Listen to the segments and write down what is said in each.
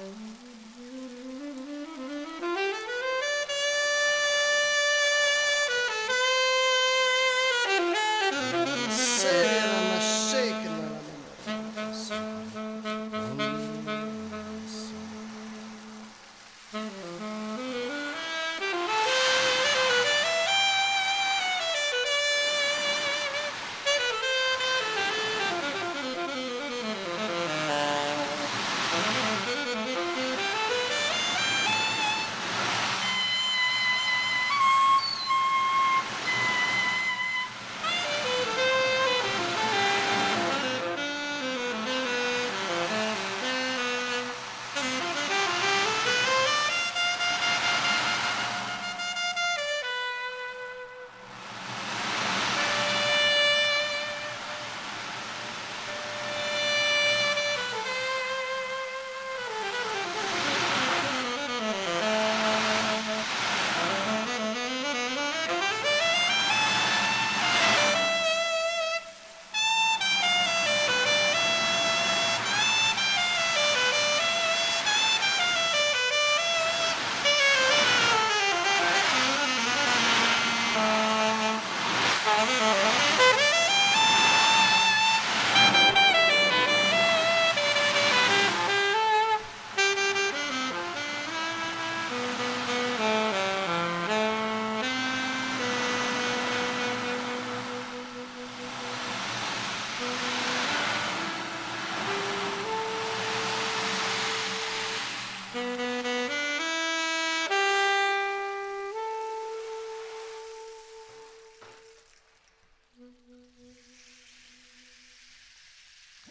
Mm-hmm.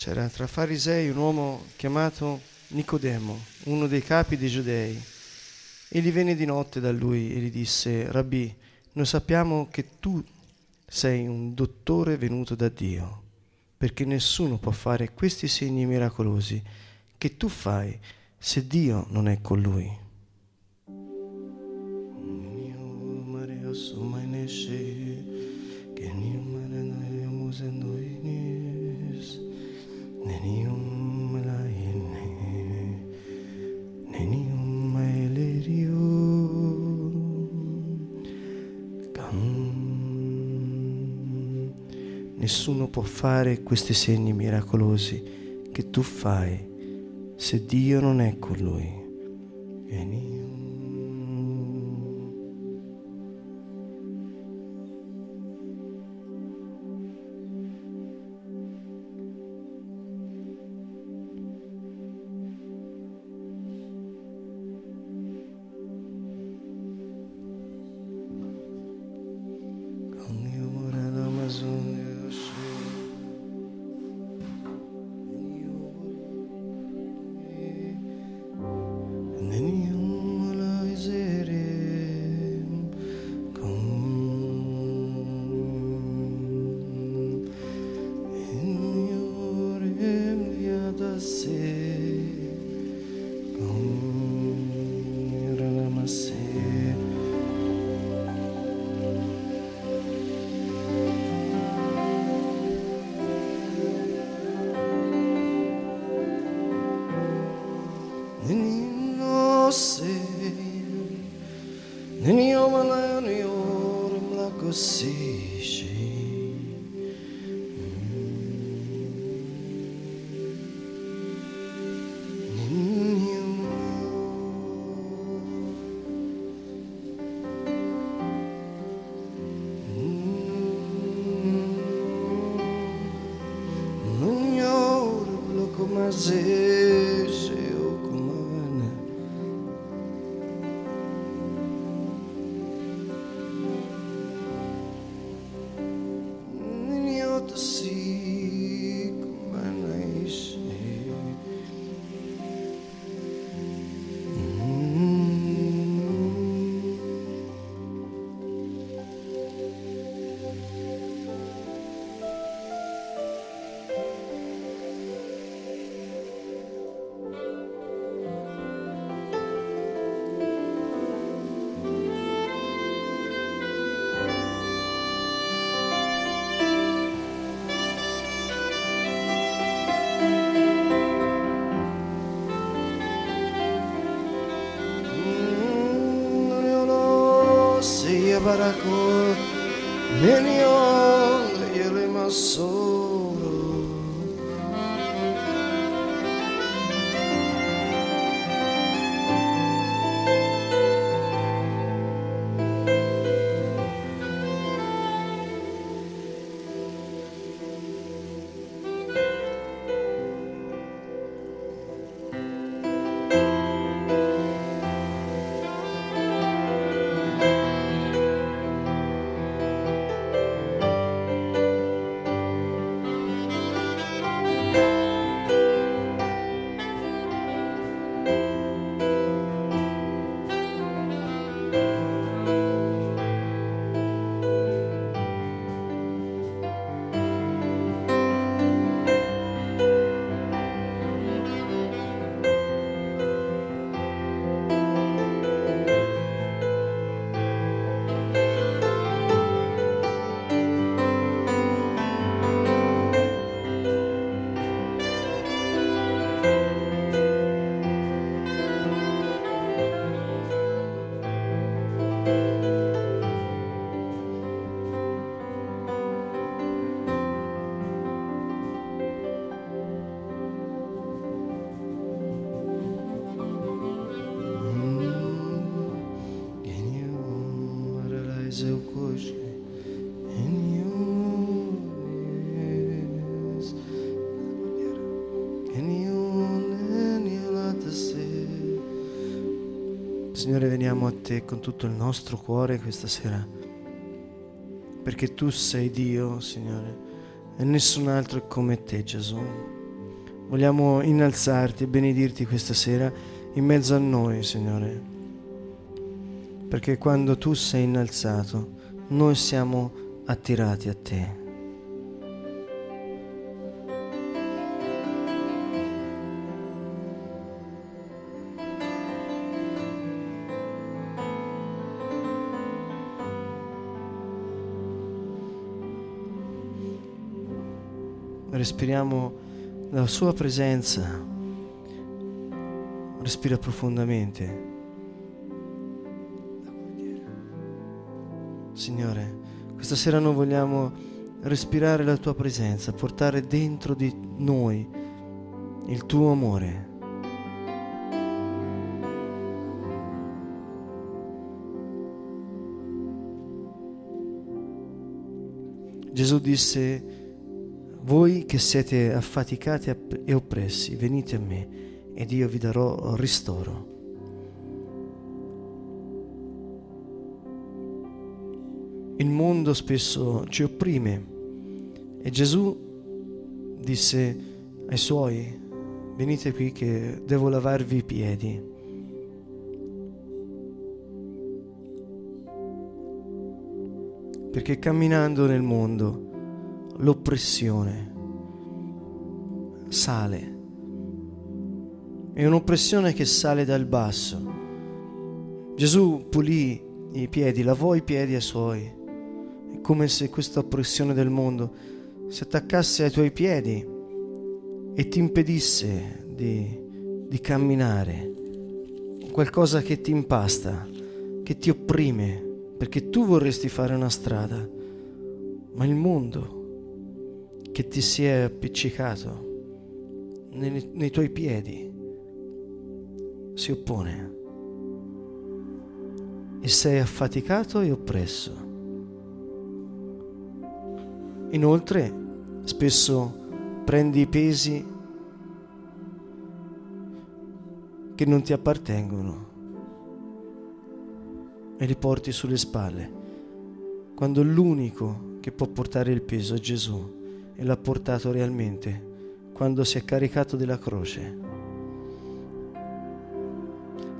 C'era tra farisei un uomo chiamato Nicodemo, uno dei capi dei giudei. Egli venne di notte da lui e gli disse, Rabbi, noi sappiamo che tu sei un dottore venuto da Dio, perché nessuno può fare questi segni miracolosi che tu fai se Dio non è con lui. Nessuno può fare questi segni miracolosi che tu fai se Dio non è con lui. Vieni. barako Milyon yılım asıl te con tutto il nostro cuore questa sera, perché tu sei Dio, Signore, e nessun altro è come te, Gesù. Vogliamo innalzarti e benedirti questa sera in mezzo a noi, Signore, perché quando tu sei innalzato, noi siamo attirati a te. Respiriamo la sua presenza, respira profondamente. Signore, questa sera noi vogliamo respirare la tua presenza, portare dentro di noi il tuo amore. Gesù disse voi che siete affaticati e oppressi, venite a me ed io vi darò ristoro. Il mondo spesso ci opprime e Gesù disse ai suoi, venite qui che devo lavarvi i piedi. Perché camminando nel mondo l'oppressione sale. È un'oppressione che sale dal basso. Gesù pulì i piedi, lavò i piedi ai suoi. È come se questa oppressione del mondo si attaccasse ai tuoi piedi e ti impedisse di, di camminare. Qualcosa che ti impasta, che ti opprime, perché tu vorresti fare una strada, ma il mondo che ti si è appiccicato nei, nei tuoi piedi si oppone e sei affaticato e oppresso. Inoltre, spesso prendi i pesi che non ti appartengono e li porti sulle spalle, quando l'unico che può portare il peso è Gesù e l'ha portato realmente quando si è caricato della croce.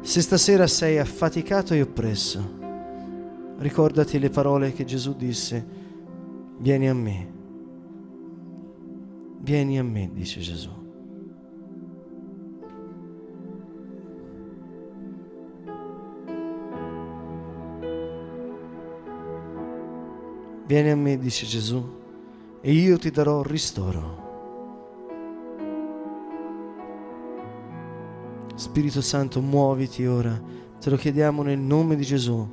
Se stasera sei affaticato e oppresso, ricordati le parole che Gesù disse, vieni a me, vieni a me, dice Gesù. Vieni a me, dice Gesù e io ti darò ristoro. Spirito Santo, muoviti ora, te lo chiediamo nel nome di Gesù.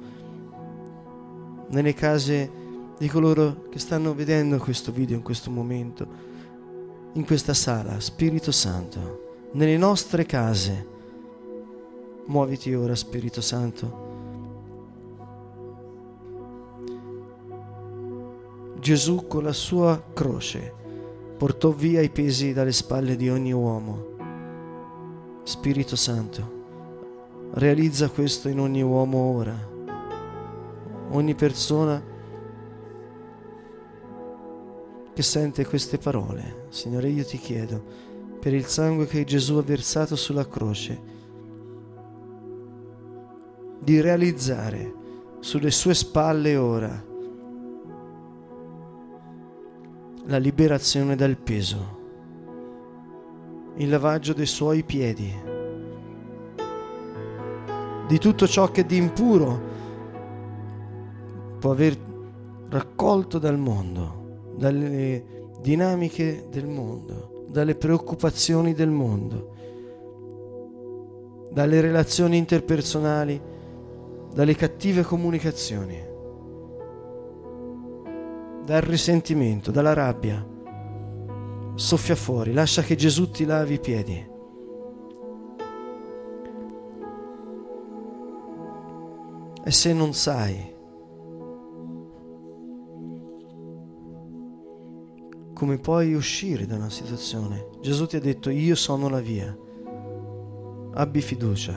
nelle case di coloro che stanno vedendo questo video in questo momento, in questa sala, Spirito Santo, nelle nostre case. Muoviti ora, Spirito Santo. Gesù con la sua croce portò via i pesi dalle spalle di ogni uomo. Spirito Santo, realizza questo in ogni uomo ora, ogni persona che sente queste parole. Signore, io ti chiedo per il sangue che Gesù ha versato sulla croce, di realizzare sulle sue spalle ora la liberazione dal peso, il lavaggio dei suoi piedi, di tutto ciò che di impuro può aver raccolto dal mondo, dalle dinamiche del mondo, dalle preoccupazioni del mondo, dalle relazioni interpersonali, dalle cattive comunicazioni dal risentimento, dalla rabbia. Soffia fuori, lascia che Gesù ti lavi i piedi. E se non sai come puoi uscire da una situazione, Gesù ti ha detto io sono la via. Abbi fiducia,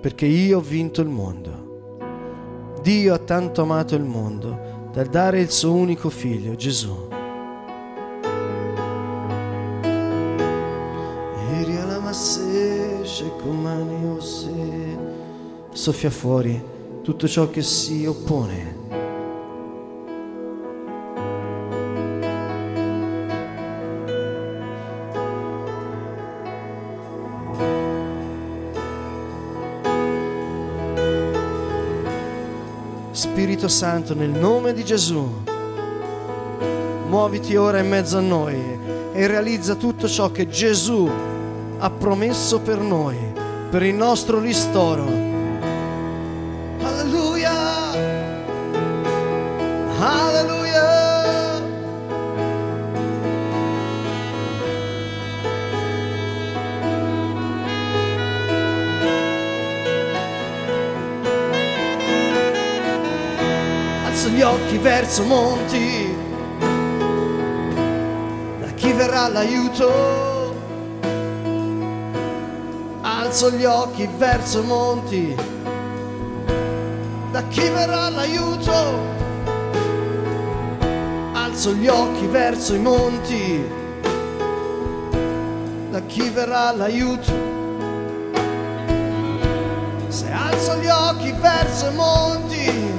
perché io ho vinto il mondo. Dio ha tanto amato il mondo dal dare il suo unico figlio, Gesù. Soffia fuori tutto ciò che si oppone Spirito Santo, nel nome di Gesù, muoviti ora in mezzo a noi e realizza tutto ciò che Gesù ha promesso per noi, per il nostro ristoro. Alleluia! Alleluia! Gli occhi verso monti, da chi verrà l'aiuto? Alzo gli occhi verso monti, da chi verrà l'aiuto? Alzo gli occhi verso i monti, da chi verrà l'aiuto? Se alzo gli occhi verso i monti,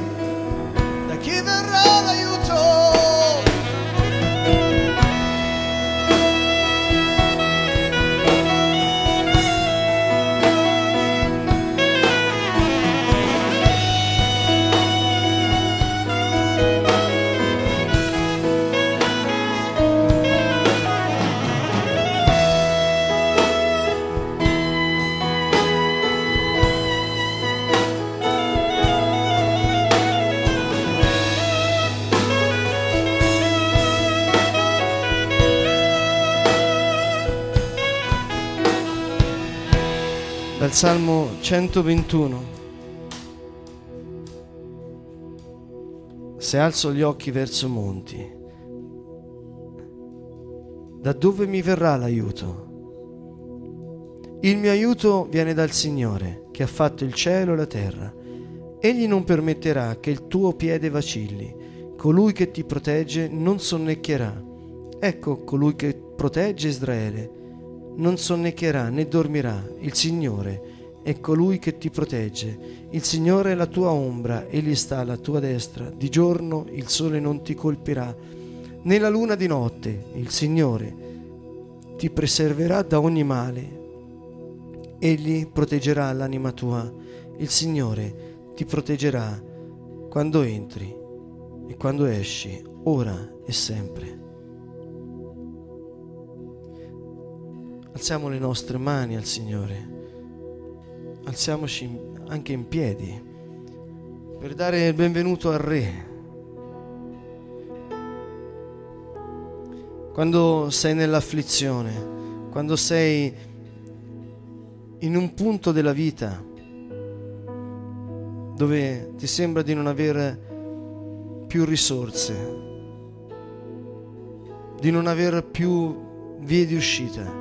dal Salmo 121. Se alzo gli occhi verso monti, da dove mi verrà l'aiuto? Il mio aiuto viene dal Signore, che ha fatto il cielo e la terra. Egli non permetterà che il tuo piede vacilli. Colui che ti protegge non sonnecchierà. Ecco colui che protegge Israele non sonnecchierà né dormirà. Il Signore è colui che ti protegge. Il Signore è la tua ombra, egli sta alla tua destra. Di giorno il sole non ti colpirà, né la luna di notte. Il Signore ti preserverà da ogni male. Egli proteggerà l'anima tua. Il Signore ti proteggerà quando entri e quando esci, ora e sempre. Alziamo le nostre mani al Signore, alziamoci anche in piedi per dare il benvenuto al Re. Quando sei nell'afflizione, quando sei in un punto della vita dove ti sembra di non avere più risorse, di non avere più vie di uscita.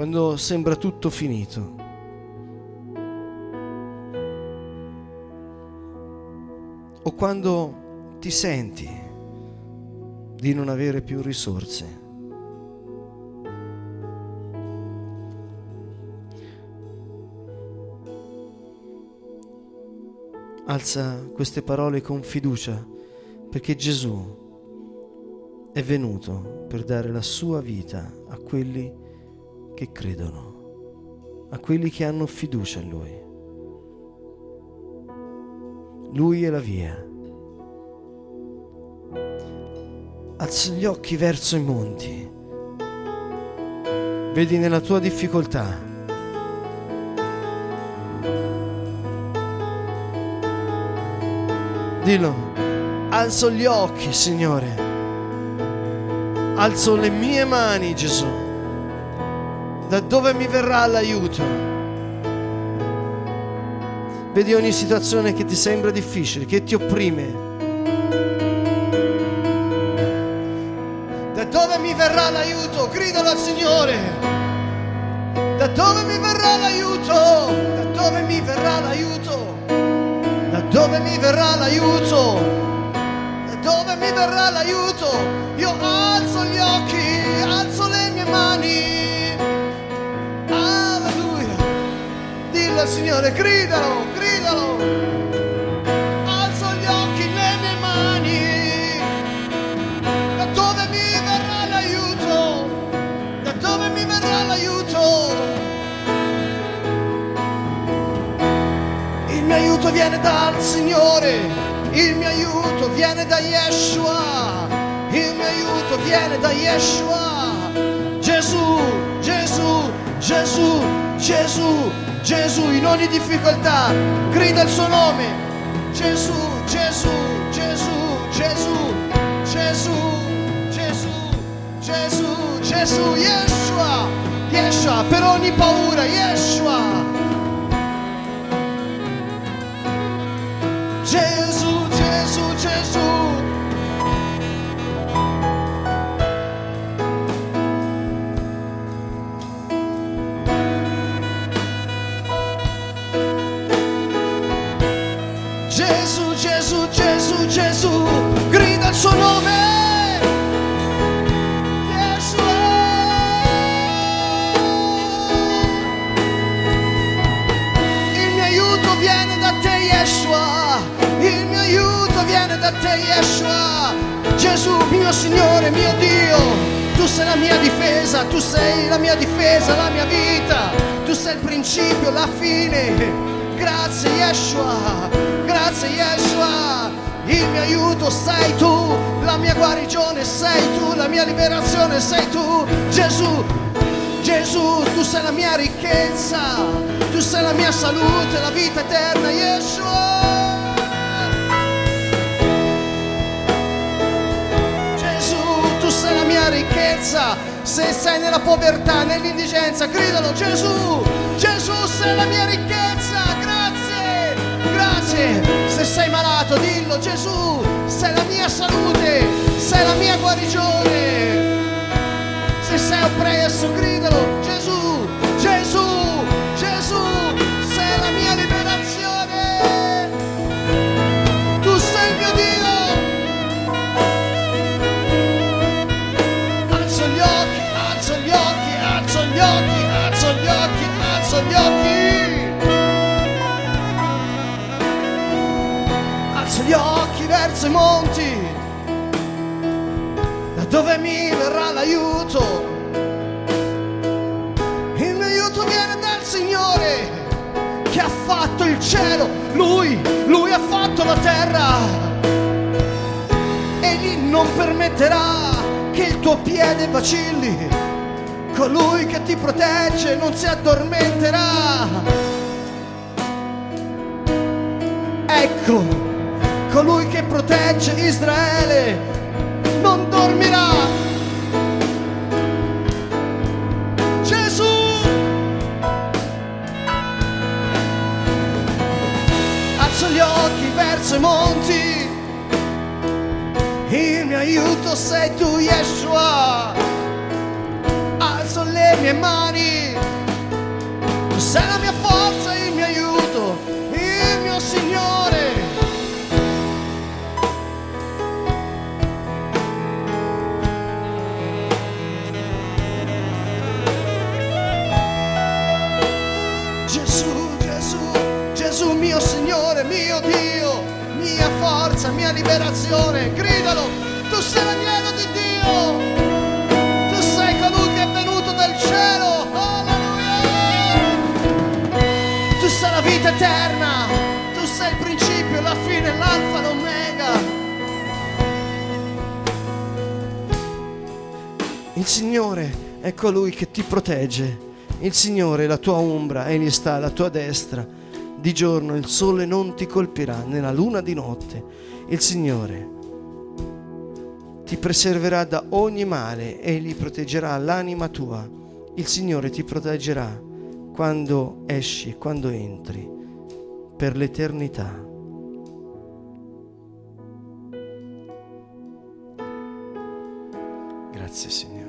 Quando sembra tutto finito. O quando ti senti di non avere più risorse. alza queste parole con fiducia perché Gesù è venuto per dare la sua vita a quelli che credono, a quelli che hanno fiducia in Lui. Lui è la via. Alza gli occhi verso i monti. Vedi nella tua difficoltà Dillo, alzo gli occhi, Signore. Alzo le mie mani, Gesù. Da dove mi verrà l'aiuto? Vedi ogni situazione che ti sembra difficile, che ti opprime. Da dove mi verrà l'aiuto? Gridalo al Signore. Da dove mi verrà l'aiuto? Da dove mi verrà l'aiuto? dove mi verrà l'aiuto? Da dove mi verrà l'aiuto? Io alzo gli occhi, alzo le mie mani. al Signore, gridalo, gridalo. Alzo gli occhi nelle mani, da dove mi verrà l'aiuto? Da dove mi verrà l'aiuto? Il mio aiuto viene dal Signore, il mio aiuto viene da Yeshua, il mio aiuto viene da Yeshua. Gesù, Gesù, Gesù, Gesù Gesù, in ogni difficoltà, grida il suo nome. Gesù, Gesù, Gesù, Gesù, Gesù, Gesù, Gesù, Gesù, Yeshua, Yeshua, per ogni paura, Yeshua. Sei la mia difesa, la mia vita, tu sei il principio, la fine. Grazie Yeshua, grazie Yeshua. Il mio aiuto sei tu, la mia guarigione sei tu, la mia liberazione sei tu. Gesù, Gesù, tu sei la mia ricchezza, tu sei la mia salute, la vita eterna, Yeshua. mia ricchezza. Se sei nella povertà, nell'indigenza, gridalo Gesù, Gesù sei la mia ricchezza, grazie, grazie. Se sei malato, dillo Gesù, sei la mia salute, monti, da dove mi verrà l'aiuto. Il mio aiuto viene dal Signore che ha fatto il cielo. Lui, lui ha fatto la terra. Egli non permetterà che il tuo piede vacilli colui che ti protegge non si addormenterà. ecco, colui che protegge Israele non dormirà. Gesù! Alzo gli occhi verso i monti, il mio aiuto sei tu, Yeshua. Alzo le mie mani, tu sei la mia forza, liberazione, gridalo, tu sei l'agnello di Dio, tu sei colui che è venuto dal cielo, alleluia, tu sei la vita eterna, tu sei il principio, la fine, l'alfa, l'omega. Il Signore è colui che ti protegge. Il Signore è la tua ombra, egli sta alla tua destra. Di giorno il sole non ti colpirà, nella luna di notte. Il Signore ti preserverà da ogni male, egli proteggerà l'anima tua. Il Signore ti proteggerà quando esci, quando entri, per l'eternità. Grazie Signore.